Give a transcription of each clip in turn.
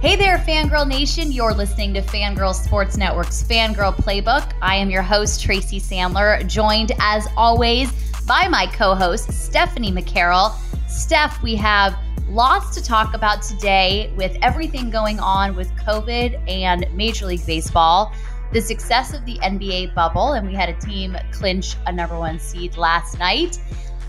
Hey there, Fangirl Nation. You're listening to Fangirl Sports Network's Fangirl Playbook. I am your host, Tracy Sandler, joined as always by my co host, Stephanie McCarroll. Steph, we have lots to talk about today with everything going on with COVID and Major League Baseball, the success of the NBA bubble, and we had a team clinch a number one seed last night.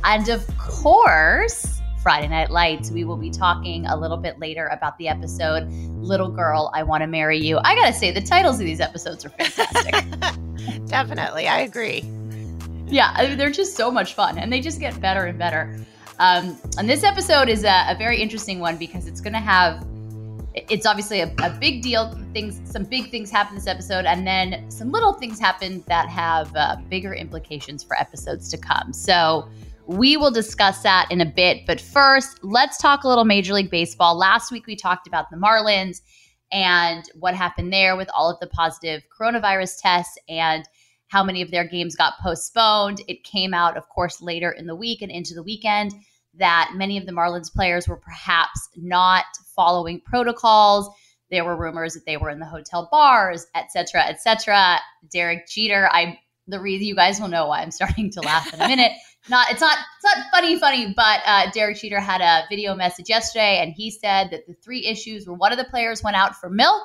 And of course, Friday Night Lights. We will be talking a little bit later about the episode Little Girl, I Want to Marry You. I got to say, the titles of these episodes are fantastic. Definitely. I agree. Yeah, I mean, they're just so much fun and they just get better and better. Um, and this episode is a, a very interesting one because it's going to have it's obviously a, a, big deal things some big things happen this episode and then some little things happen that have uh, bigger implications for episodes to come so we will discuss that in a bit. But first, let's talk a little Major League Baseball. Last week, we talked about the Marlins and what happened there with all of the positive coronavirus tests and how many of their games got postponed. It came out, of course, later in the week and into the weekend that many of the Marlins players were perhaps not following protocols. There were rumors that they were in the hotel bars, et cetera, et cetera. Derek Jeter, I the reason you guys will know why I'm starting to laugh in a minute not it's not it's not funny funny but uh, derek jeter had a video message yesterday and he said that the three issues were one of the players went out for milk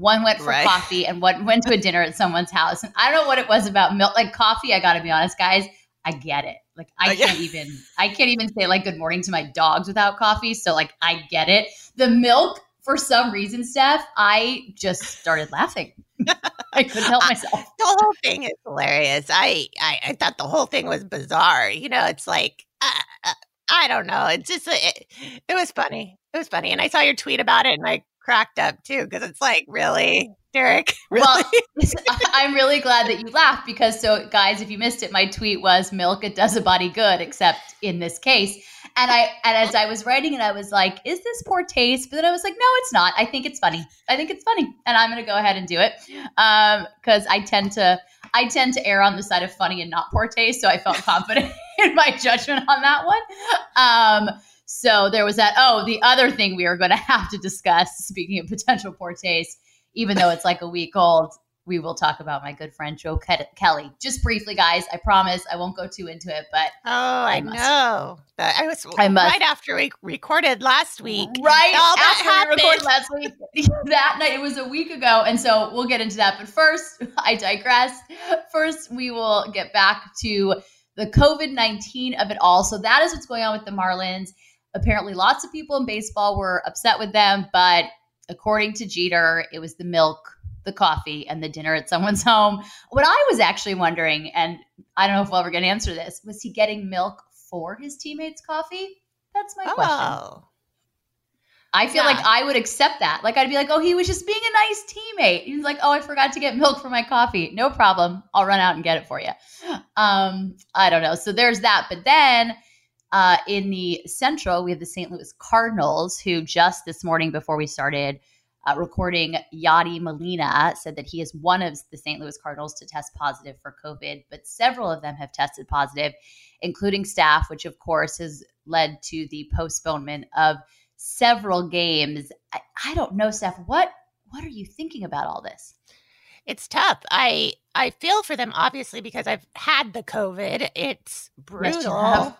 one went for right. coffee and one went to a dinner at someone's house. And i don't know what it was about milk like coffee i gotta be honest guys i get it. Like i can't even i can't even say like good morning to my dogs without coffee so like i get it. The milk for some reason steph i just started laughing I couldn't help myself. the whole thing is hilarious. I, I, I thought the whole thing was bizarre. You know, it's like uh, uh I don't know. It's just it, it was funny. It was funny, and I saw your tweet about it, and I cracked up too because it's like really. Derek, really? Well, I'm really glad that you laughed because so guys, if you missed it, my tweet was milk it does a body good, except in this case. And I and as I was writing it, I was like, is this poor taste? But then I was like, no, it's not. I think it's funny. I think it's funny. And I'm gonna go ahead and do it. Um, because I tend to I tend to err on the side of funny and not poor taste. So I felt confident in my judgment on that one. Um, so there was that. Oh, the other thing we are going to have to discuss, speaking of potential poor taste, even though it's like a week old, we will talk about my good friend Joe Ke- Kelly. Just briefly, guys. I promise I won't go too into it, but oh, I, I know I was I must. right after we recorded last week. Right all after that we recorded last week. that night it was a week ago, and so we'll get into that. But first, I digress. First, we will get back to the COVID nineteen of it all. So that is what's going on with the Marlins. Apparently, lots of people in baseball were upset with them, but according to Jeter, it was the milk the coffee and the dinner at someone's home. What I was actually wondering, and I don't know if we'll ever get an answer to this, was he getting milk for his teammates' coffee? That's my oh. question. I feel yeah. like I would accept that. Like I'd be like, oh, he was just being a nice teammate. He's like, oh, I forgot to get milk for my coffee. No problem. I'll run out and get it for you. Um, I don't know. So there's that. But then uh, in the Central, we have the St. Louis Cardinals, who just this morning before we started uh, recording, Yadi Molina said that he is one of the St. Louis Cardinals to test positive for COVID, but several of them have tested positive, including staff, which of course has led to the postponement of several games. I, I don't know, Steph. What what are you thinking about all this? It's tough. I I feel for them obviously because I've had the COVID. It's brutal.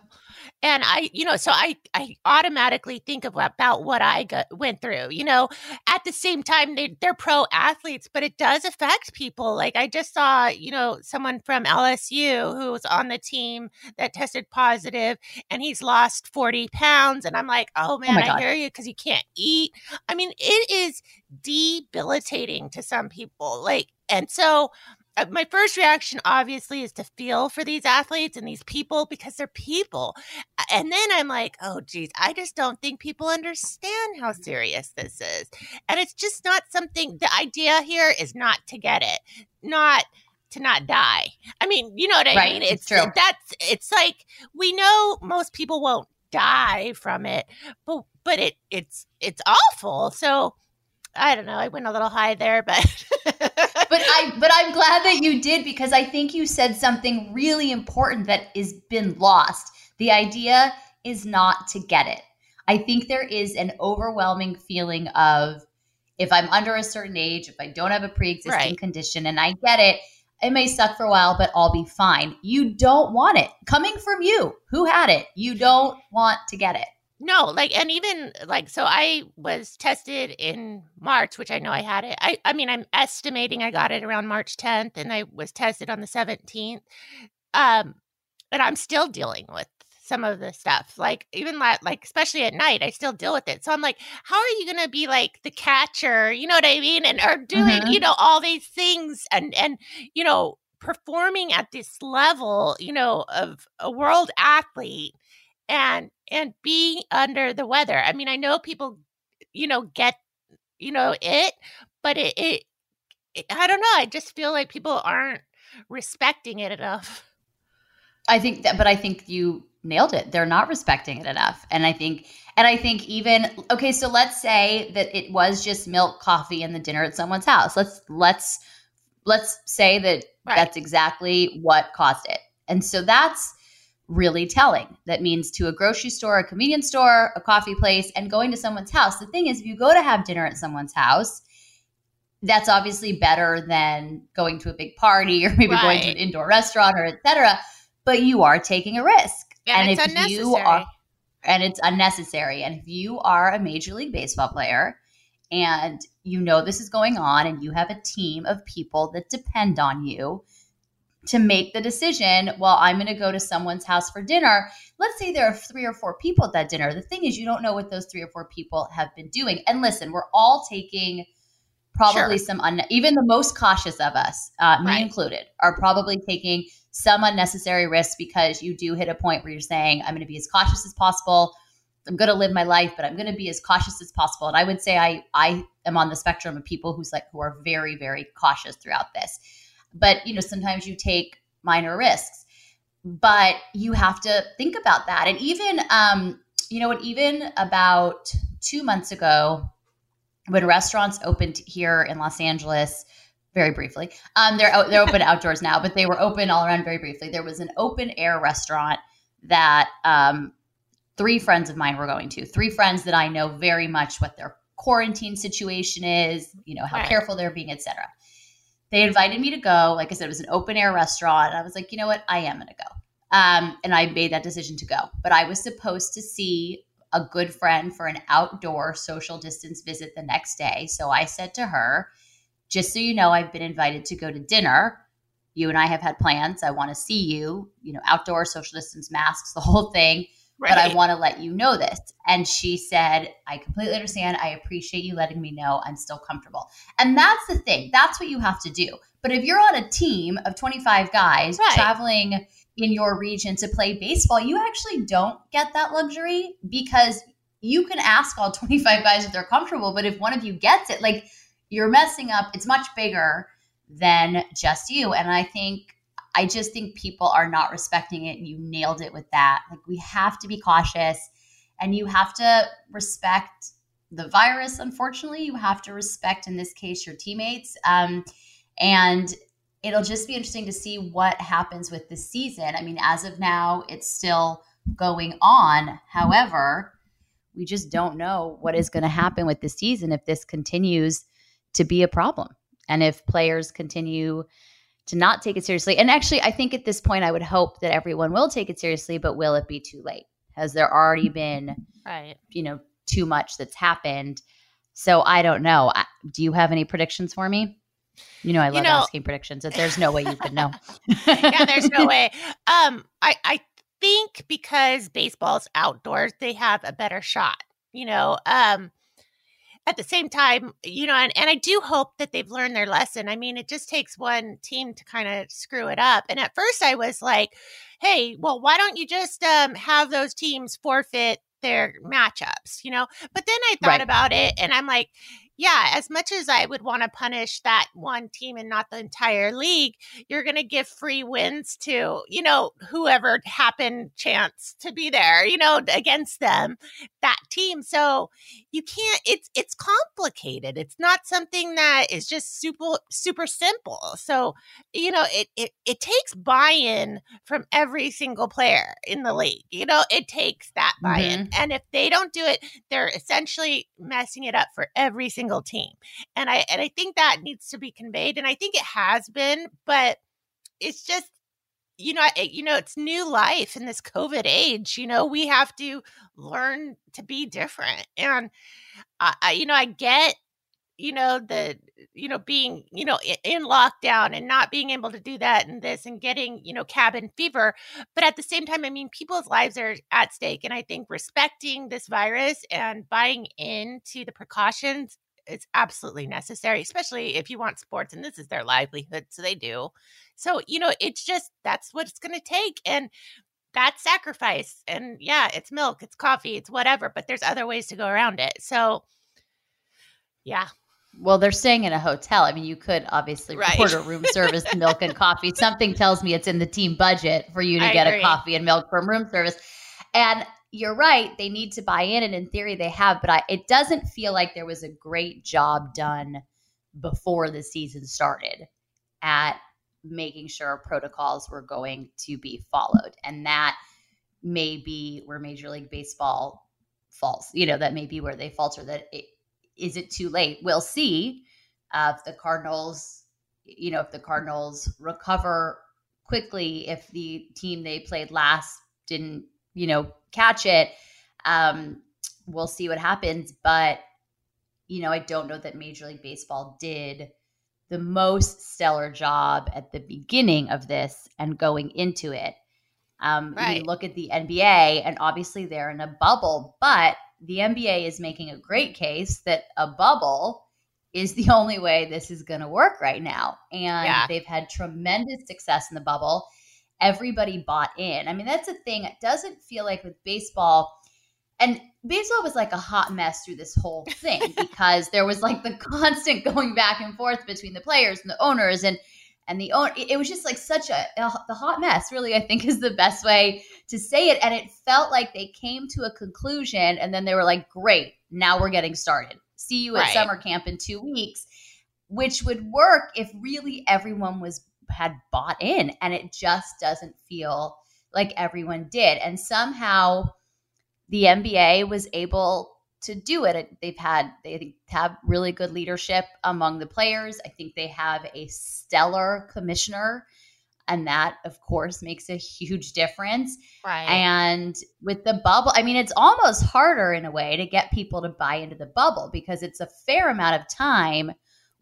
And i you know so i i automatically think of about what i got, went through you know? At the same time they, they're pro athletes but it does affect people. Like i just saw you know someone from lsu who was on the team that tested positive and he's lost 40 pounds and i'm like oh, oh man oh i hear you because you can't eat. I mean it is debilitating to some people like and so Uh, my first reaction obviously is to feel for these athletes and these people because they're people. And then I'm like, oh, geez, I just don't think people understand how serious this is. And it's just not something, the idea here is not to get it, not to not die. I mean, you know what I right, mean? It's, it's true. That's, it's like, we know most people won't die from it, but, but it, it's, it's awful. So, I don't know. I went a little high there, but but I but I'm glad that you did because I think you said something really important that is been lost. The idea is not to get it. I think there is an overwhelming feeling of if I'm under a certain age, if I don't have a pre existing right. condition, and I get it, it may suck for a while, but I'll be fine. You don't want it coming from you who had it. You don't want to get it. No, like, and even like, so I was tested in March, which I know I had it. I, I mean, I'm estimating I got it around March 10th, and I was tested on the 17th. Um, and I'm still dealing with some of the stuff. Like even like, like especially at night, I still deal with it. So I'm like, how are you gonna be like the catcher? You know what I mean? And are doing mm-hmm. you know all these things and and you know performing at this level, you know, of a world athlete and and be under the weather. I mean, I know people, you know, get you know it, but it, it, it I don't know. I just feel like people aren't respecting it enough. I think that, but I think you nailed it. They're not respecting it enough. And I think, and I think even, okay, so let's say that it was just milk, coffee, and the dinner at someone's house. Let's, let's, let's say that right. that's exactly what caused it. And so that's really telling. That means to a grocery store, a convenience store, a coffee place, and going to someone's house. The thing is, if you go to have dinner at someone's house, that's obviously better than going to a big party or maybe right. going to an indoor restaurant or etc but you are taking a risk. And, and if you are and it's unnecessary. And if you are a major league baseball player and you know this is going on and you have a team of people that depend on you to make the decision, well, I'm going to go to someone's house for dinner. Let's say there are three or four people at that dinner. The thing is, you don't know what those three or four people have been doing. And listen, we're all taking probably sure. some, un- even the most cautious of us, uh, me right. included, are probably taking some unnecessary risks because you do hit a point where you're saying, I'm going to be as cautious as possible. I'm going to live my life, but I'm going to be as cautious as possible. And I would say I I am on the spectrum of people who's like who are very very cautious throughout this. But you know, sometimes you take minor risks, but you have to think about that. And even um, you know what, even about two months ago, when restaurants opened here in Los Angeles, very briefly. Um, they're they're open outdoors now, but they were open all around very briefly. There was an open air restaurant that um, three friends of mine were going to. Three friends that I know very much what their quarantine situation is, you know how right. careful they're being, etc. They invited me to go. Like I said, it was an open air restaurant. I was like, you know what, I am going to go. Um, and I made that decision to go. But I was supposed to see a good friend for an outdoor social distance visit the next day. So I said to her, just so you know, I've been invited to go to dinner. You and I have had plans. I want to see you, you know, outdoor social distance masks, the whole thing. Right. But I want to let you know this. And she said, I completely understand. I appreciate you letting me know I'm still comfortable. And that's the thing. That's what you have to do. But if you're on a team of 25 guys right. traveling in your region to play baseball, you actually don't get that luxury because you can ask all 25 guys if they're comfortable. But if one of you gets it, like you're messing up. It's much bigger than just you. And I think, I just think people are not respecting it. And you nailed it with that. Like, we have to be cautious and you have to respect the virus. Unfortunately, you have to respect, in this case, your teammates. Um, and it'll just be interesting to see what happens with the season. I mean, as of now, it's still going on. However, we just don't know what is going to happen with the season if this continues to be a problem. And if players continue to not take it seriously, and actually, I think at this point, I would hope that everyone will take it seriously, but will it be too late? Has there already been, right. you know, too much that's happened? So I don't know. Do you have any predictions for me? You know, I love you know, asking predictions. That there's no way you could know. yeah, there's no way. Um, I I think because baseball's outdoors, they have a better shot. You know, um, at the same time, you know, and, and I do hope that they've learned their lesson. I mean, it just takes one team to kind of screw it up. And at first I was like, hey, well, why don't you just um, have those teams forfeit their matchups, you know? But then I thought right. about it and I'm like, yeah, as much as I would want to punish that one team and not the entire league, you're going to give free wins to, you know, whoever happened chance to be there, you know, against them, that team. So you can't it's it's complicated. It's not something that is just super super simple. So, you know, it it it takes buy-in from every single player in the league. You know, it takes that buy-in. Mm-hmm. And if they don't do it, they're essentially messing it up for every single single team. And I and I think that needs to be conveyed and I think it has been, but it's just you know, it, you know, it's new life in this COVID age. You know, we have to learn to be different, and I, I you know, I get you know the you know being you know in lockdown and not being able to do that and this and getting you know cabin fever but at the same time i mean people's lives are at stake and i think respecting this virus and buying into the precautions is absolutely necessary especially if you want sports and this is their livelihood so they do so you know it's just that's what it's going to take and that's sacrifice and yeah it's milk it's coffee it's whatever but there's other ways to go around it so yeah well, they're staying in a hotel. I mean, you could obviously right. order room service, milk and coffee. Something tells me it's in the team budget for you to I get agree. a coffee and milk from room service. And you're right; they need to buy in, and in theory, they have. But I, it doesn't feel like there was a great job done before the season started at making sure protocols were going to be followed, and that may be where Major League Baseball falls. You know, that may be where they falter. That it, is it too late? We'll see uh, if the Cardinals, you know, if the Cardinals recover quickly, if the team they played last didn't, you know, catch it. Um, we'll see what happens. But, you know, I don't know that Major League Baseball did the most stellar job at the beginning of this and going into it. Um, right. We look at the NBA, and obviously they're in a bubble, but the NBA is making a great case that a bubble is the only way this is going to work right now. And yeah. they've had tremendous success in the bubble. Everybody bought in. I mean, that's a thing. It doesn't feel like with baseball, and baseball was like a hot mess through this whole thing because there was like the constant going back and forth between the players and the owners and and the own it was just like such a, a, the hot mess really i think is the best way to say it and it felt like they came to a conclusion and then they were like great now we're getting started see you at right. summer camp in two weeks which would work if really everyone was had bought in and it just doesn't feel like everyone did and somehow the nba was able to do it. They've had they have really good leadership among the players. I think they have a stellar commissioner, and that of course makes a huge difference. Right. And with the bubble, I mean, it's almost harder in a way to get people to buy into the bubble because it's a fair amount of time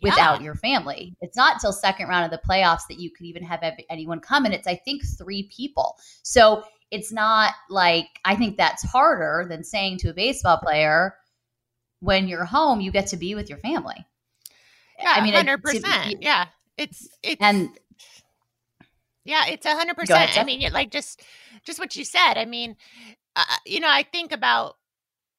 without yeah. your family. It's not till second round of the playoffs that you could even have anyone come, and it's I think three people. So it's not like I think that's harder than saying to a baseball player, when you're home, you get to be with your family. Yeah, I mean, hundred percent. Yeah, it's it's and yeah, it's a hundred percent. I mean, like just just what you said. I mean, uh, you know, I think about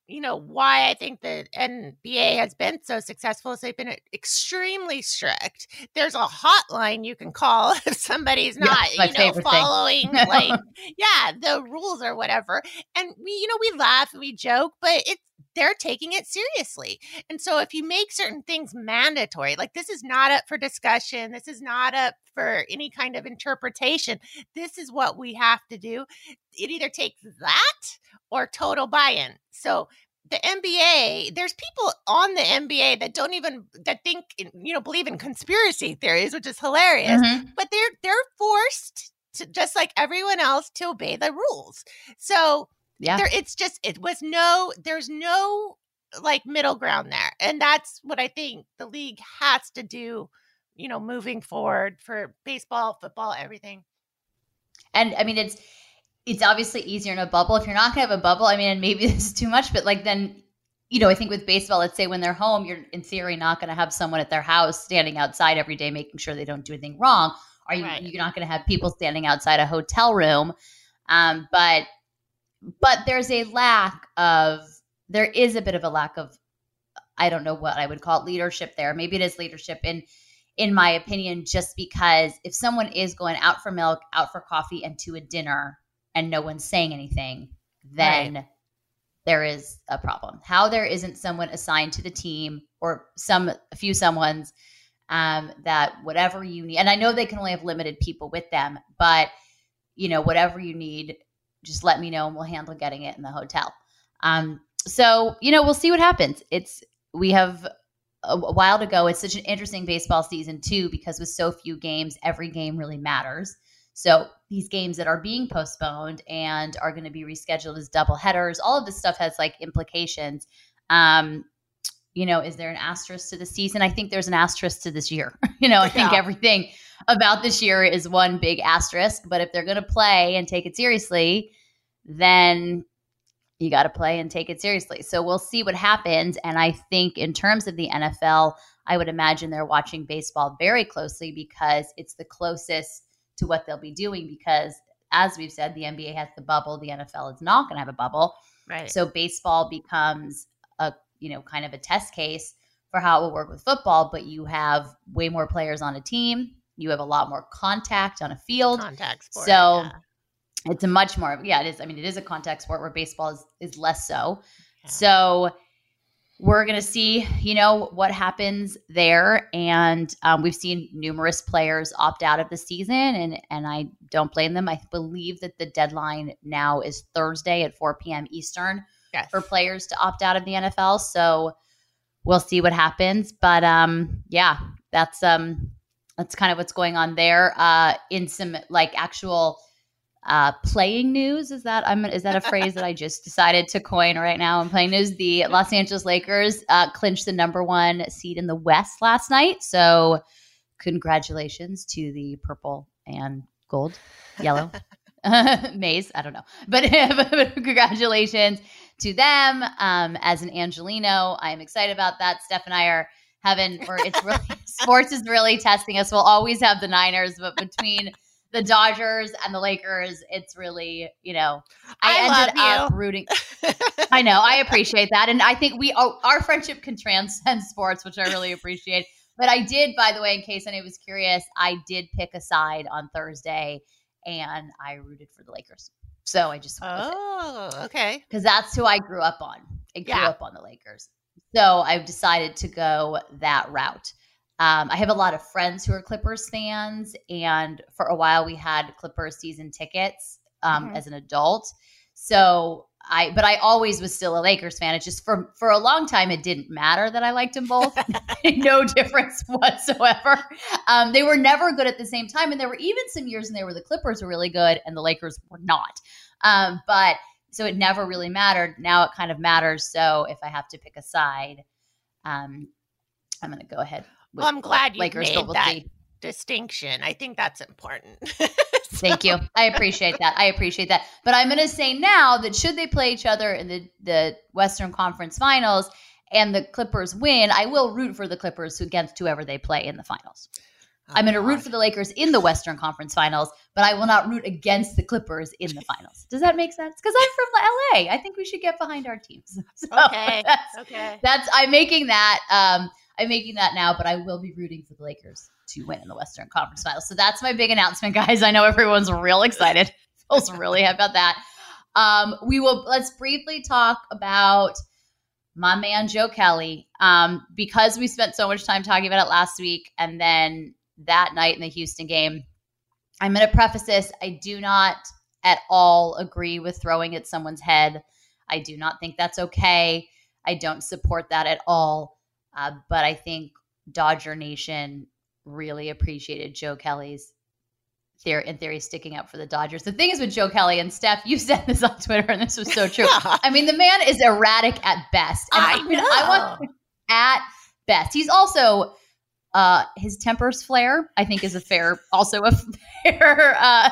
you know why I think the NBA has been so successful is they've been extremely strict. There's a hotline you can call if somebody's not, yeah, you know, following like yeah, the rules or whatever. And we, you know, we laugh and we joke, but it's they're taking it seriously. And so if you make certain things mandatory, like this is not up for discussion, this is not up for any kind of interpretation. This is what we have to do. It either takes that or total buy-in. So the NBA, there's people on the NBA that don't even that think you know believe in conspiracy theories, which is hilarious. Mm-hmm. But they're they're forced to just like everyone else to obey the rules. So yeah, there, it's just it was no there's no like middle ground there, and that's what I think the league has to do. You know, moving forward for baseball, football, everything. And I mean, it's it's obviously easier in a bubble. If you're not gonna have a bubble, I mean, and maybe this is too much, but like then, you know, I think with baseball, let's say when they're home, you're in theory not gonna have someone at their house standing outside every day making sure they don't do anything wrong. Are you right. you're not gonna have people standing outside a hotel room? Um, but but there's a lack of there is a bit of a lack of I don't know what I would call it leadership there. Maybe it is leadership in in my opinion, just because if someone is going out for milk, out for coffee, and to a dinner, and no one's saying anything, then right. there is a problem. How there isn't someone assigned to the team or some a few someone's um, that whatever you need, and I know they can only have limited people with them, but you know whatever you need, just let me know and we'll handle getting it in the hotel. Um, so you know we'll see what happens. It's we have a while to go. It's such an interesting baseball season too because with so few games, every game really matters. So these games that are being postponed and are going to be rescheduled as double headers, all of this stuff has like implications. Um, you know, is there an asterisk to the season? I think there's an asterisk to this year. you know, I yeah. think everything about this year is one big asterisk. But if they're going to play and take it seriously, then you got to play and take it seriously. So we'll see what happens. And I think in terms of the NFL, I would imagine they're watching baseball very closely because it's the closest to what they'll be doing. Because as we've said, the NBA has the bubble, the NFL is not going to have a bubble. Right. So baseball becomes a you know kind of a test case for how it will work with football. But you have way more players on a team. You have a lot more contact on a field. Contact sport. So. Yeah it's a much more yeah it is i mean it is a contact sport where baseball is, is less so yeah. so we're going to see you know what happens there. And um, we've seen numerous players opt out of the season and and i don't blame them. I believe that the deadline now is thursday at 4 p.m eastern yes. for players to opt out of the nfl so we'll see what happens. But um yeah that's um that's kind of what's going on there. Uh in some like actual uh, playing news is that I'm is that a phrase that I just decided to coin right now? I'm playing news. The Los Angeles Lakers uh, clinched the number one seed in the West last night. So, congratulations to the purple and gold, yellow maize. I don't know, but, but congratulations to them. Um, as an Angeleno, I am excited about that. Steph and I are having, or it's really sports is really testing us. We'll always have the Niners, but between the Dodgers and the Lakers, it's really, you know, I, I ended up rooting. I know, I appreciate that. And I think we, oh, our friendship can transcend sports, which I really appreciate. But I did, by the way, in case anyone was curious, I did pick a side on Thursday and I rooted for the Lakers. So I just, oh, okay. Because that's who I grew up on. I grew yeah. up on the Lakers. So I've decided to go that route. Um, I have a lot of friends who are Clippers fans, and for a while we had Clippers season tickets um, mm-hmm. as an adult. So I, but I always was still a Lakers fan. It just for for a long time it didn't matter that I liked them both. no difference whatsoever. Um, they were never good at the same time, and there were even some years when they were the Clippers were really good and the Lakers were not. Um, but so it never really mattered. Now it kind of matters. So if I have to pick a side, um, I'm going to go ahead well, I'm glad you Lakers made that distinction. I think that's important. so. Thank you. I appreciate that. I appreciate that. But I'm going to say now that should they play each other in the the Western Conference Finals and the Clippers win, I will root for the Clippers against whoever they play in the finals. Oh, I'm going to root for the Lakers in the Western Conference Finals, but I will not root against the Clippers in the finals. Does that make sense? Because I'm from LA. I think we should get behind our teams. So okay. That's, okay. That's I'm making that. Um, I'm making that now, but I will be rooting for the Lakers to win in the Western Conference Finals. So that's my big announcement, guys. I know everyone's real excited. Feels really happy about that. Um, we will let's briefly talk about my man Joe Kelly. Um, because we spent so much time talking about it last week and then that night in the Houston game. I'm going to preface this. I do not at all agree with throwing at someone's head. I do not think that's okay. I don't support that at all. Uh, but I think Dodger Nation really appreciated Joe Kelly's theory in theory sticking up for the Dodgers. The thing is with Joe Kelly and Steph, you said this on Twitter, and this was so true. I mean, the man is erratic at best. And I know. I want at best. He's also uh his tempers flare. I think is a fair, also a fair uh,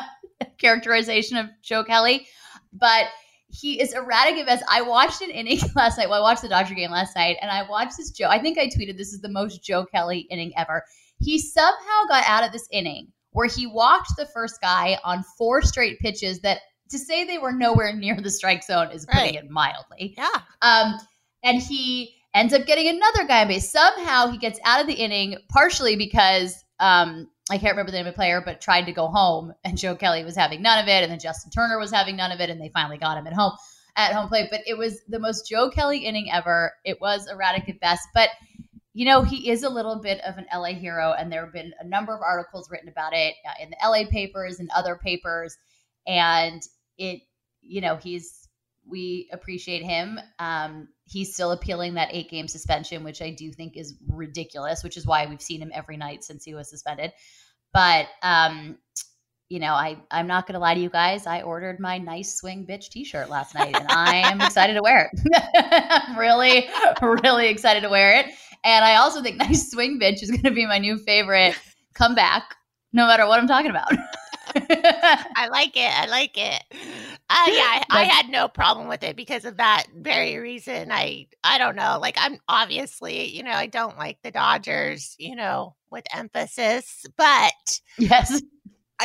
characterization of Joe Kelly, but he is erratic at best. I watched an inning last night. Well, I watched the Dodger game last night, and I watched this Joe. I think I tweeted this is the most Joe Kelly inning ever. He somehow got out of this inning where he walked the first guy on four straight pitches that to say they were nowhere near the strike zone is putting right. it mildly. Yeah. Um, and he ends up getting another guy on base. Somehow he gets out of the inning, partially because um, I can't remember the name of the player, but tried to go home, and Joe Kelly was having none of it, and then Justin Turner was having none of it, and they finally got him at home at home plate. But it was the most Joe Kelly inning ever. It was erratic at best, but you know he is a little bit of an LA hero, and there have been a number of articles written about it uh, in the LA papers and other papers, and it, you know, he's we appreciate him. Um, he's still appealing that eight game suspension, which I do think is ridiculous, which is why we've seen him every night since he was suspended. But um, you know, I I'm not gonna lie to you guys. I ordered my nice swing bitch T-shirt last night, and I am excited to wear it. I'm really, really excited to wear it. And I also think nice swing bitch is gonna be my new favorite comeback, no matter what I'm talking about. I like it. I like it. Uh, yeah, I, I, had no problem with it because of that very reason. I I don't know. Like I'm obviously, you know, I don't like the Dodgers, you know, with emphasis, but yes,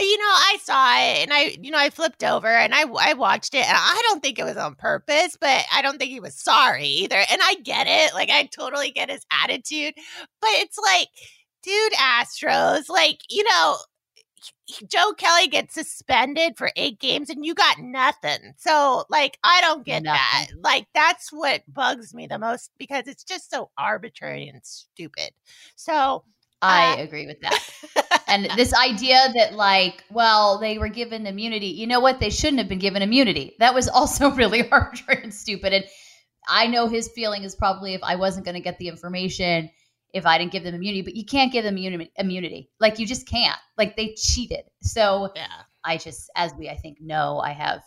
you know, I saw it and I, you know, I flipped over and I, I watched it and I don't think it was on purpose, but I don't think he was sorry either. And I get it. Like, I totally get his attitude, but it's like, dude, Astros, like, you know, Joe Kelly gets suspended for eight games and you got nothing. So, like, I don't get nothing. that. Like, that's what bugs me the most because it's just so arbitrary and stupid. So, I uh, agree with that. and this idea that, like, well, they were given immunity. You know what? They shouldn't have been given immunity. That was also really arbitrary and stupid. And I know his feeling is probably if I wasn't going to get the information, if I didn't give them immunity, but you can't give them immunity. Like, you just can't. Like, they cheated. So yeah. I just, as we, I think, know, I have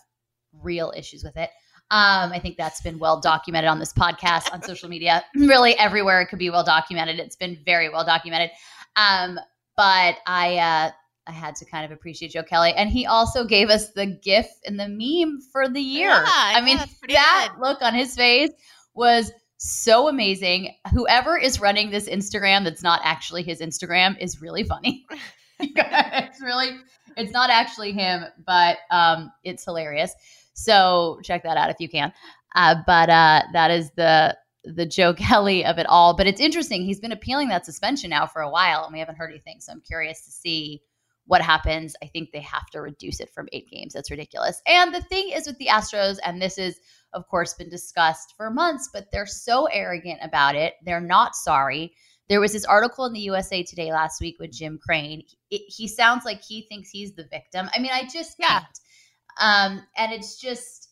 real issues with it. Um, I think that's been well documented on this podcast, on social media, really everywhere it could be well documented. It's been very well documented. Um, but I uh, I had to kind of appreciate Joe Kelly, and he also gave us the GIF and the meme for the year. Yeah, I mean, that good. look on his face was so amazing. Whoever is running this Instagram that's not actually his Instagram is really funny. it's really it's not actually him, but um, it's hilarious. So check that out if you can. Uh, but uh, that is the the Joe Kelly of it all. But it's interesting. He's been appealing that suspension now for a while, and we haven't heard anything. So I'm curious to see what happens. I think they have to reduce it from eight games. That's ridiculous. And the thing is with the Astros, and this is, of course, been discussed for months, but they're so arrogant about it. They're not sorry. There was this article in the USA Today last week with Jim Crane. It, he sounds like he thinks he's the victim. I mean, I just yeah. can't. Um, and it's just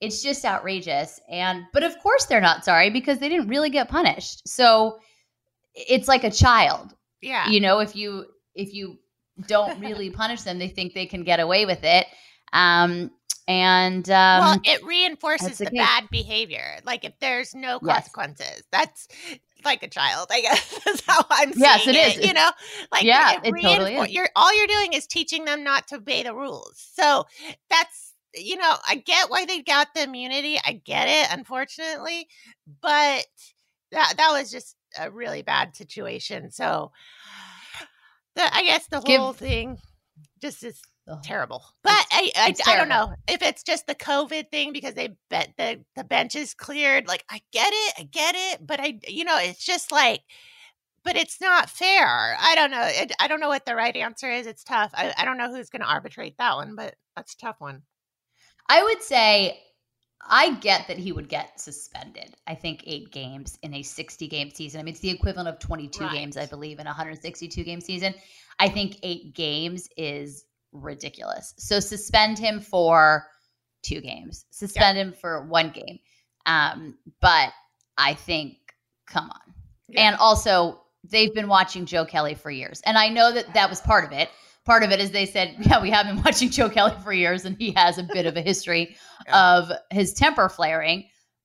it's just outrageous. And but of course they're not sorry because they didn't really get punished. So it's like a child. Yeah. You know, if you if you don't really punish them, they think they can get away with it. Um and um, well, it reinforces the, the bad behavior. Like if there's no consequences, yes. that's like a child. I guess that's how I'm yes, it, it is. You know, like yeah, it, it totally is. You're all you're doing is teaching them not to obey the rules. So that's you know, I get why they got the immunity. I get it, unfortunately, but that that was just a really bad situation. So the, I guess the Give, whole thing just is terrible. But I I, I, don't know if it's just the COVID thing because they bet the the bench is cleared. Like I get it, I get it, but I you know it's just like. But it's not fair. I don't know. It, I don't know what the right answer is. It's tough. I, I don't know who's going to arbitrate that one, but that's a tough one. I would say I get that he would get suspended. I think eight games in a 60 game season. I mean, it's the equivalent of 22 right. games, I believe, in a 162 game season. I think eight games is ridiculous. So suspend him for two games, suspend yeah. him for one game. Um, but I think, come on. Yeah. And also, they've been watching Joe Kelly for years. And I know that that was part of it part of it is they said, yeah, we have been watching Joe Kelly for years and he has a bit of a history yeah. of his temper flaring,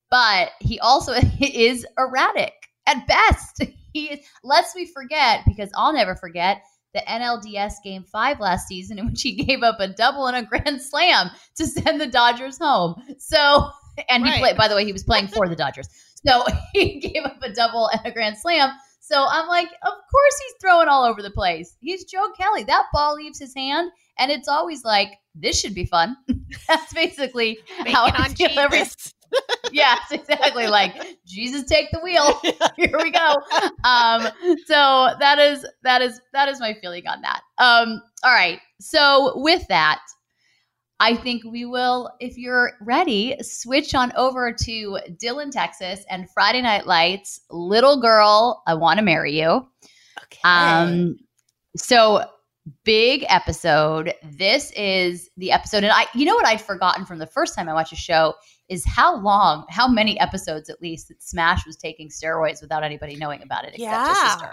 but he also is erratic at best. He is, lest we forget, because I'll never forget the NLDS game five last season in which he gave up a double and a grand slam to send the Dodgers home. So, and he right. played, by the way, he was playing for the Dodgers. So he gave up a double and a grand slam so I'm like, of course he's throwing all over the place. He's Joe Kelly. That ball leaves his hand, and it's always like, this should be fun. That's basically how I feel every. yes, exactly. Like Jesus, take the wheel. Here we go. Um, so that is that is that is my feeling on that. Um, all right. So with that, I think we will, if you're ready, switch on over to Dillon, Texas and Friday Night Lights, Little Girl, I Want to Marry You. Okay. Um, so big episode. This is the episode. And I, you know what I'd forgotten from the first time I watched a show is how long, how many episodes at least that Smash was taking steroids without anybody knowing about it except yeah. his sister.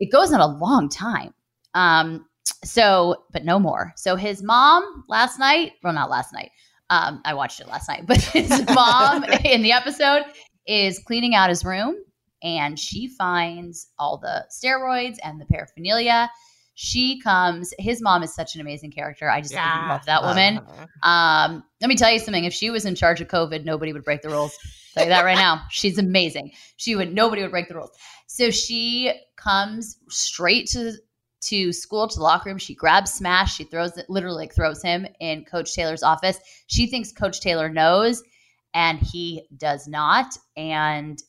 It goes on a long time. Um, so, but no more. So his mom last night, well, not last night. Um, I watched it last night, but his mom in the episode is cleaning out his room and she finds all the steroids and the paraphernalia. She comes, his mom is such an amazing character. I just yeah. love that woman. Um, let me tell you something. If she was in charge of COVID, nobody would break the rules. I'll tell you that right now. She's amazing. She would nobody would break the rules. So she comes straight to to school to the locker room. She grabs Smash. She throws it, literally like throws him in Coach Taylor's office. She thinks Coach Taylor knows, and he does not. And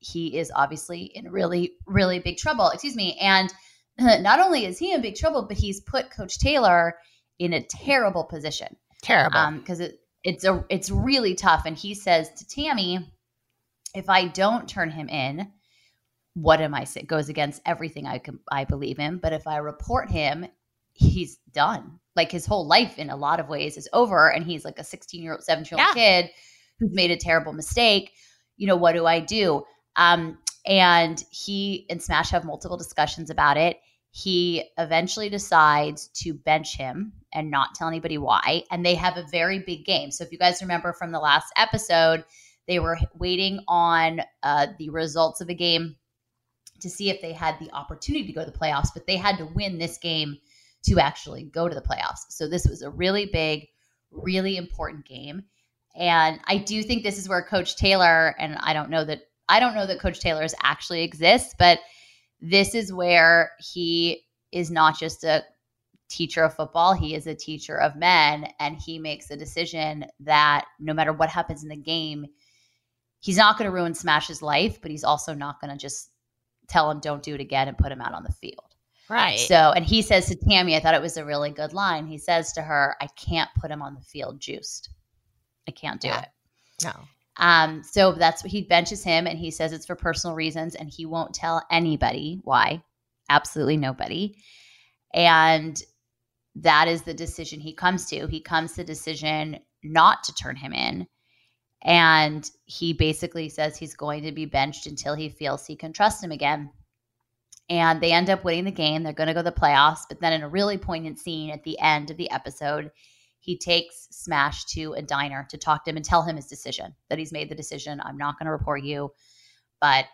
he is obviously in really, really big trouble. Excuse me. And not only is he in big trouble, but he's put Coach Taylor in a terrible position. Terrible. Because um, it, it's a it's really tough. And he says to Tammy, if I don't turn him in, what am I saying? Goes against everything I can I believe in. But if I report him, he's done. Like his whole life in a lot of ways is over. And he's like a 16 year old, 17 year old yeah. kid who's made a terrible mistake. You know, what do I do? Um, and he and Smash have multiple discussions about it. He eventually decides to bench him and not tell anybody why. And they have a very big game. So if you guys remember from the last episode, they were waiting on uh, the results of a game to see if they had the opportunity to go to the playoffs, but they had to win this game to actually go to the playoffs. So this was a really big, really important game. And I do think this is where Coach Taylor, and I don't know that I don't know that Coach Taylor's actually exists, but this is where he is not just a teacher of football, he is a teacher of men, and he makes a decision that no matter what happens in the game, he's not going to ruin Smash's life, but he's also not going to just tell him don't do it again and put him out on the field. Right. So, and he says to Tammy, I thought it was a really good line. He says to her, I can't put him on the field juiced. I can't do yeah. it. No. Um, so that's what he benches him and he says it's for personal reasons and he won't tell anybody why. Absolutely nobody. And that is the decision he comes to. He comes to decision not to turn him in. And he basically says he's going to be benched until he feels he can trust him again. And they end up winning the game. They're going to go to the playoffs. But then, in a really poignant scene at the end of the episode, he takes Smash to a diner to talk to him and tell him his decision that he's made the decision. I'm not going to report you, but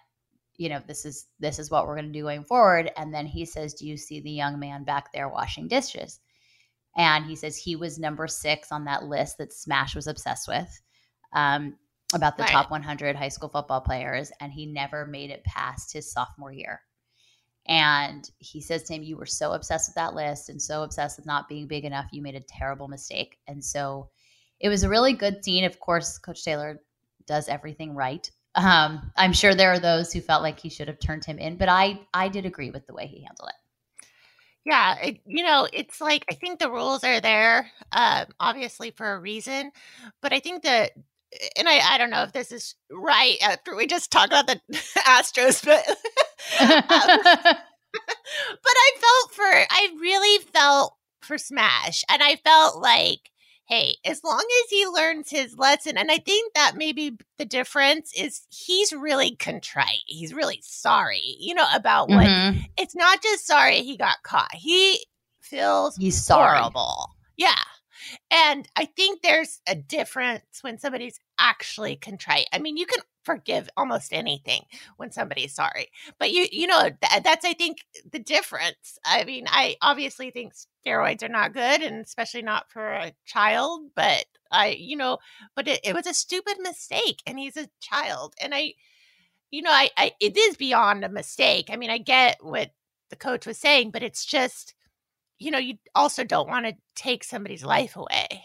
you know this is this is what we're going to do going forward. And then he says, "Do you see the young man back there washing dishes?" And he says he was number six on that list that Smash was obsessed with. Um, about the right. top 100 high school football players, and he never made it past his sophomore year. And he says to him, You were so obsessed with that list and so obsessed with not being big enough, you made a terrible mistake. And so it was a really good scene. Of course, Coach Taylor does everything right. Um, I'm sure there are those who felt like he should have turned him in, but I I did agree with the way he handled it. Yeah, it, you know, it's like I think the rules are there, uh, obviously for a reason, but I think that, and I I don't know if this is right after we just talked about the Astros, but um, but I felt for, I really felt for Smash. And I felt like, hey, as long as he learns his lesson, and I think that maybe the difference is he's really contrite. He's really sorry, you know, about what mm-hmm. it's not just sorry he got caught. He feels he's sorry. horrible. Yeah. And I think there's a difference when somebody's actually contrite. I mean, you can forgive almost anything when somebody's sorry. But you you know th- that's I think the difference. I mean, I obviously think steroids are not good and especially not for a child, but I you know, but it, it was a stupid mistake and he's a child and I you know, I, I it is beyond a mistake. I mean, I get what the coach was saying, but it's just you know, you also don't want to take somebody's life away.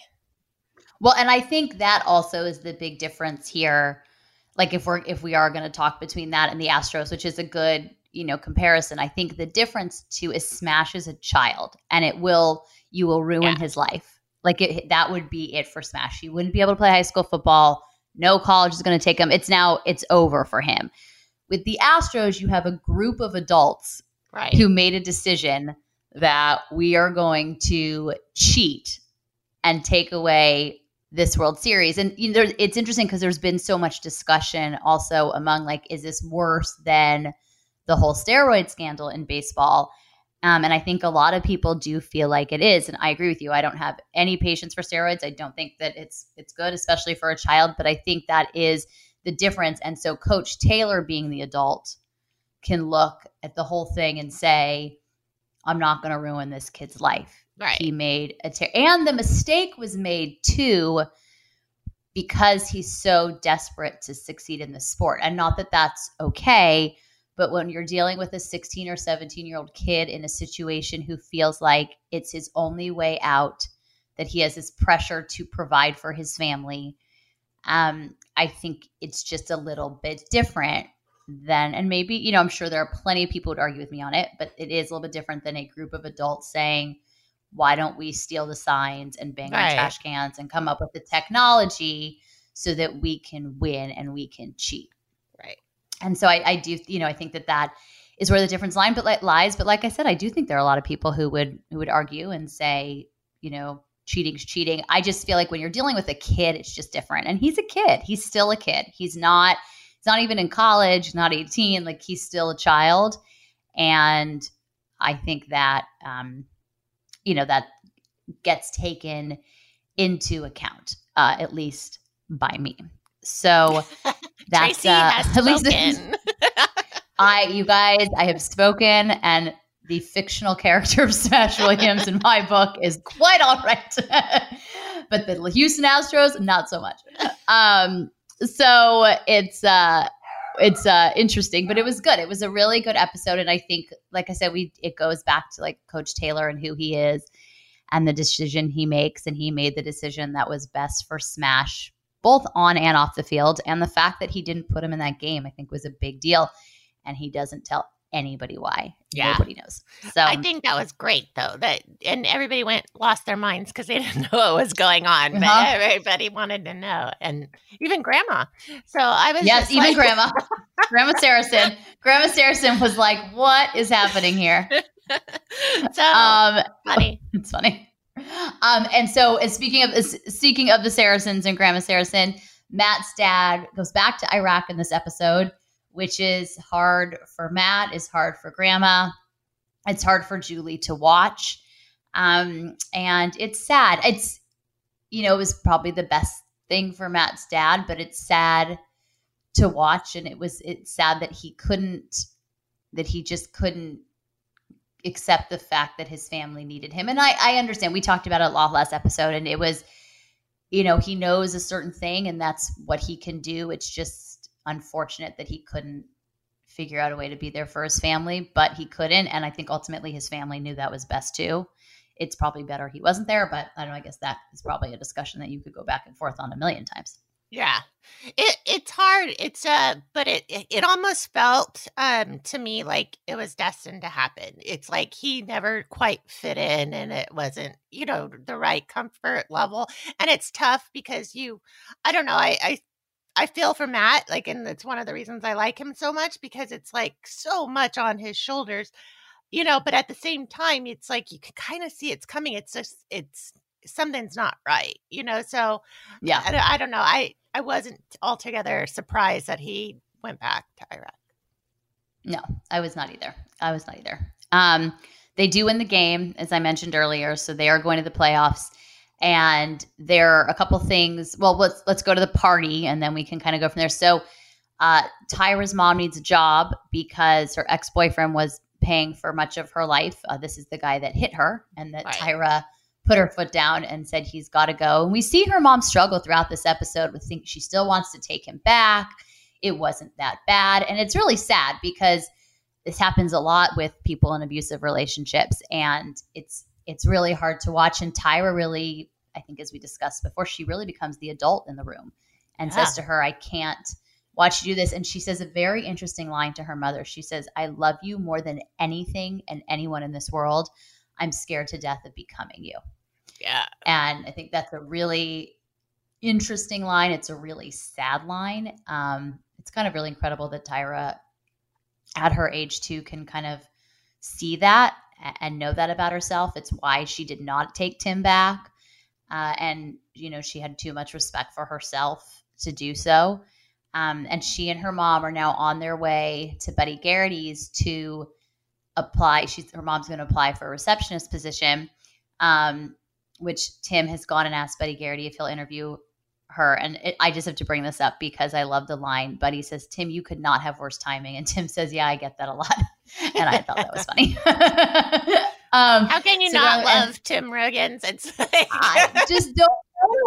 Well, and I think that also is the big difference here like if we're if we are going to talk between that and the Astros, which is a good you know comparison. I think the difference too is Smash is a child, and it will you will ruin yeah. his life. Like it, that would be it for Smash. He wouldn't be able to play high school football. No college is going to take him. It's now it's over for him. With the Astros, you have a group of adults right. who made a decision that we are going to cheat and take away this World Series. And you know, it's interesting because there's been so much discussion also among like, is this worse than the whole steroid scandal in baseball? Um, and I think a lot of people do feel like it is. And I agree with you. I don't have any patience for steroids. I don't think that it's it's good, especially for a child. But I think that is the difference. And so Coach Taylor, being the adult, can look at the whole thing and say, I'm not going to ruin this kid's life. Right. He made a ter- and the mistake was made too because he's so desperate to succeed in the sport. And not that that's okay, but when you're dealing with a 16 or 17 year old kid in a situation who feels like it's his only way out, that he has this pressure to provide for his family, um, I think it's just a little bit different than, and maybe, you know, I'm sure there are plenty of people who would argue with me on it, but it is a little bit different than a group of adults saying, why don't we steal the signs and bang right. on trash cans and come up with the technology so that we can win and we can cheat? Right. And so I, I do you know i think that that is where the difference line but like lies but like i said i do think there are a lot of people who would who would argue and say you know cheating's cheating. I just feel like when you're dealing with a kid it's just different and he's a kid. He's still a kid. He's not he's not even in college not 18 like he's still a child. And i think that um you know that gets taken into account uh, at least by me. So that's uh, at least i you guys i have spoken and the fictional character of smash williams in my book is quite all right. But the houston astros not so much. Um so it's uh it's uh interesting but it was good. It was a really good episode and i think like i said we it goes back to like coach taylor and who he is and the decision he makes and he made the decision that was best for smash both on and off the field and the fact that he didn't put him in that game i think was a big deal and he doesn't tell anybody why. Yeah. Nobody knows. So I think that was great though. That and everybody went lost their minds because they didn't know what was going on. But uh-huh. everybody wanted to know. And even grandma. So I was Yes, even like- grandma. grandma Saracen. Grandma Saracen was like, What is happening here? so um funny. It's funny. Um, and so and speaking of speaking of the Saracens and Grandma Saracen, Matt's dad goes back to Iraq in this episode which is hard for Matt, is hard for grandma. It's hard for Julie to watch. Um, and it's sad. It's, you know, it was probably the best thing for Matt's dad, but it's sad to watch. And it was, it's sad that he couldn't, that he just couldn't accept the fact that his family needed him. And I, I understand. We talked about it a lot last episode, and it was, you know, he knows a certain thing and that's what he can do. It's just, unfortunate that he couldn't figure out a way to be there for his family, but he couldn't. And I think ultimately his family knew that was best too. It's probably better he wasn't there, but I don't know. I guess that is probably a discussion that you could go back and forth on a million times. Yeah. It it's hard. It's uh but it it almost felt um to me like it was destined to happen. It's like he never quite fit in and it wasn't, you know, the right comfort level. And it's tough because you I don't know, I I I feel for Matt, like, and it's one of the reasons I like him so much because it's like so much on his shoulders, you know. But at the same time, it's like you can kind of see it's coming. It's just it's something's not right, you know. So yeah, I, I don't know. I I wasn't altogether surprised that he went back to Iraq. No, I was not either. I was not either. Um, they do win the game, as I mentioned earlier, so they are going to the playoffs and there are a couple things. Well, let's let's go to the party, and then we can kind of go from there. So, uh, Tyra's mom needs a job because her ex boyfriend was paying for much of her life. Uh, this is the guy that hit her, and that right. Tyra put her foot down and said he's got to go. And we see her mom struggle throughout this episode with think she still wants to take him back. It wasn't that bad, and it's really sad because this happens a lot with people in abusive relationships, and it's it's really hard to watch. And Tyra really, I think, as we discussed before, she really becomes the adult in the room and yeah. says to her, I can't watch you do this. And she says a very interesting line to her mother. She says, I love you more than anything and anyone in this world. I'm scared to death of becoming you. Yeah. And I think that's a really interesting line. It's a really sad line. Um, it's kind of really incredible that Tyra, at her age too, can kind of see that and know that about herself. It's why she did not take Tim back. Uh, and you know, she had too much respect for herself to do so. Um, and she and her mom are now on their way to Buddy Garrity's to apply. She's her mom's going to apply for a receptionist position, um, which Tim has gone and asked Buddy Garrity if he'll interview her. And it, I just have to bring this up because I love the line. Buddy says, "Tim, you could not have worse timing," and Tim says, "Yeah, I get that a lot," and I thought that was funny. um, How can you so not love Tim Riggins? It's like I just don't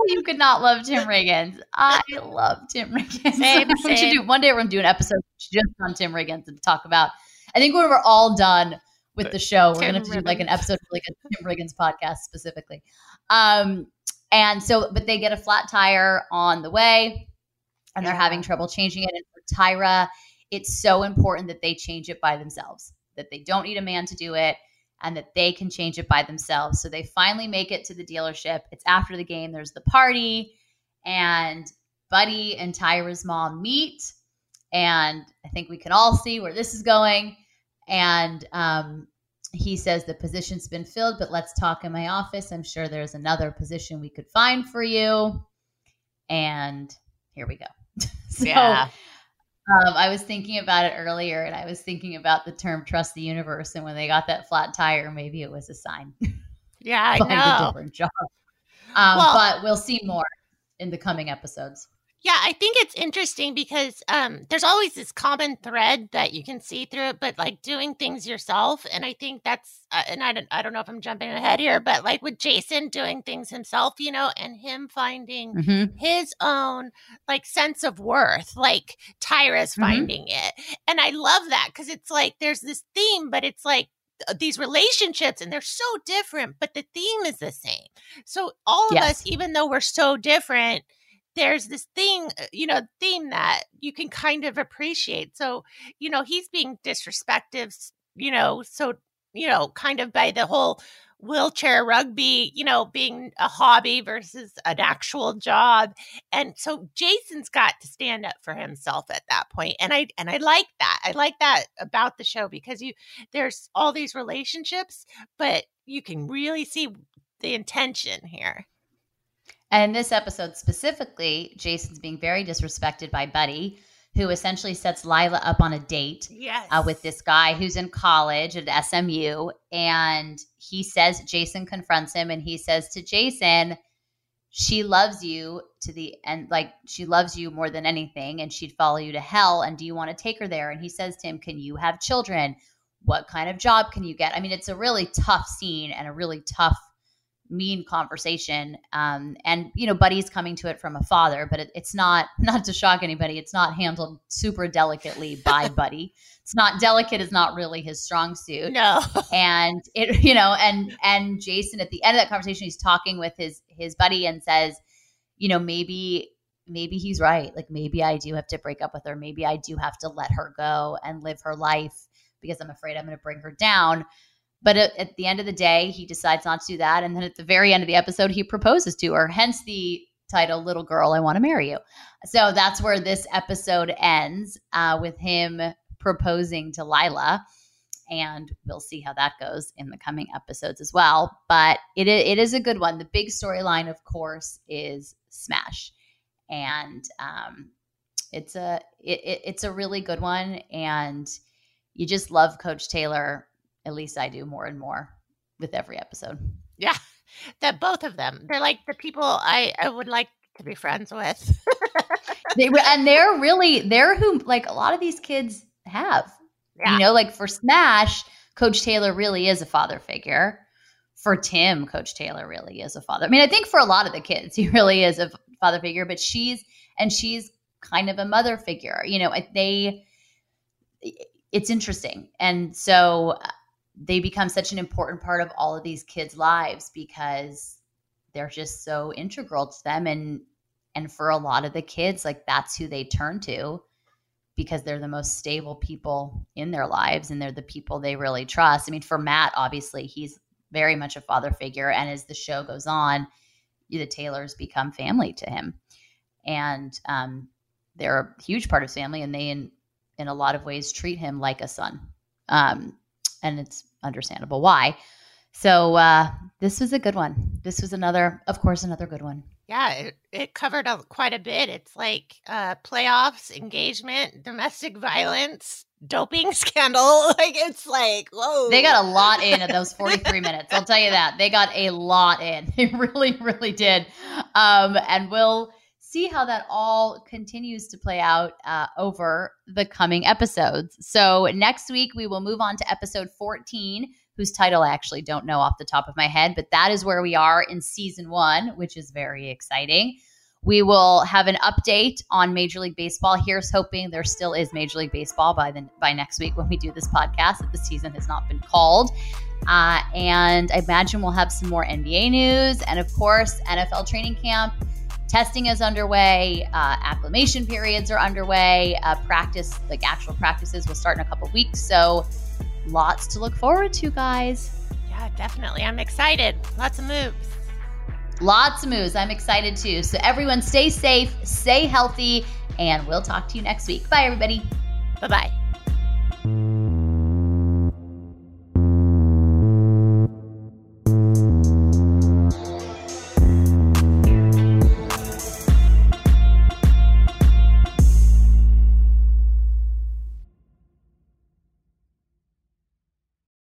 you could not love Tim Riggins. I love Tim Riggins. Same, we should do one day. We're gonna do an episode just on Tim Riggins and talk about. I think when we're all done with the show, we're Tim gonna do like an episode of like a Tim Riggins podcast specifically. Um, and so, but they get a flat tire on the way, and they're having trouble changing it. And for Tyra, it's so important that they change it by themselves. That they don't need a man to do it and that they can change it by themselves. So they finally make it to the dealership. It's after the game, there's the party, and Buddy and Tyra's mom meet. And I think we can all see where this is going. And um, he says the position's been filled, but let's talk in my office. I'm sure there's another position we could find for you. And here we go. so yeah. Um, I was thinking about it earlier, and I was thinking about the term "trust the universe." And when they got that flat tire, maybe it was a sign. Yeah, I know. A different job. Um, well, but we'll see more in the coming episodes. Yeah, I think it's interesting because um, there's always this common thread that you can see through it, but like doing things yourself, and I think that's, uh, and I don't, I don't know if I'm jumping ahead here, but like with Jason doing things himself, you know, and him finding mm-hmm. his own like sense of worth, like Tyra's mm-hmm. finding it, and I love that because it's like there's this theme, but it's like these relationships and they're so different but the theme is the same so all of yes. us even though we're so different there's this thing, uh, you know, theme that you can kind of appreciate. So, you know, he's being disrespected, you know, so, you know, kind of by the whole wheelchair rugby, you know, being a hobby versus an actual job. And so Jason's got to stand up for himself at that point. And I and I like that. I like that about the show because you there's all these relationships, but you can really see the intention here. And in this episode specifically, Jason's being very disrespected by Buddy, who essentially sets Lyla up on a date yes. uh, with this guy who's in college at SMU. And he says, Jason confronts him and he says to Jason, she loves you to the end, like she loves you more than anything, and she'd follow you to hell. And do you want to take her there? And he says to him, Can you have children? What kind of job can you get? I mean, it's a really tough scene and a really tough mean conversation. Um, and you know buddy's coming to it from a father but it, it's not not to shock anybody it's not handled super delicately by buddy. It's not delicate is not really his strong suit. No. And it you know and and jason at the end of that conversation he's talking with his his buddy and says you know maybe maybe he's right. Like maybe i do have to break up with her. Maybe i do have to let her go and live her life because i'm afraid i'm going to bring her down but at, at, the end of the day, he decides not to do that. And then at the very end of the episode, he proposes to her, hence the title, Little Girl, I Want to Marry You. So that's where this episode ends uh, with him proposing to Lyla. And we'll see how that goes in the coming episodes as well. But it, it is a good one. The big storyline, of course, is Smash. And um, it's a it, it's a really good one and you just love coach taylor at least I do more and more with every episode. Yeah. That both of them. They're like the people I, I would like to be friends with. they and they're really they're who like a lot of these kids have. Yeah. You know, like for Smash, Coach Taylor really is a father figure. For Tim, Coach Taylor really is a father. I mean, I think for a lot of the kids, he really is a father figure, but she's and she's kind of a mother figure. You know, they it's interesting. And so uh, they become such an important part of all of these kids' lives because they're just so integral to them and and for a lot of the kids like that's who they turn to because they're the most stable people in their lives and they're the people they really trust. I mean for Matt obviously he's very much a father figure and as the show goes on the Taylors become family to him. And um, they're a huge part of his family and they in in a lot of ways treat him like a son. Um, and it's understandable why. So uh, this was a good one. This was another, of course, another good one. Yeah, it, it covered a, quite a bit. It's like uh, playoffs, engagement, domestic violence, doping scandal. Like it's like, whoa. They got a lot in at those 43 minutes. I'll tell you that. They got a lot in. They really, really did. Um, and we'll see how that all continues to play out uh, over the coming episodes. So next week, we will move on to episode 14 whose title I actually don't know off the top of my head, but that is where we are in season one, which is very exciting. We will have an update on Major League Baseball. Here's hoping there still is Major League Baseball by the by next week when we do this podcast. That the season has not been called, uh, and I imagine we'll have some more NBA news, and of course NFL training camp. Testing is underway. Uh, acclimation periods are underway. Uh, practice, like actual practices, will start in a couple weeks. So lots to look forward to, guys. Yeah, definitely. I'm excited. Lots of moves. Lots of moves. I'm excited too. So, everyone, stay safe, stay healthy, and we'll talk to you next week. Bye, everybody. Bye bye.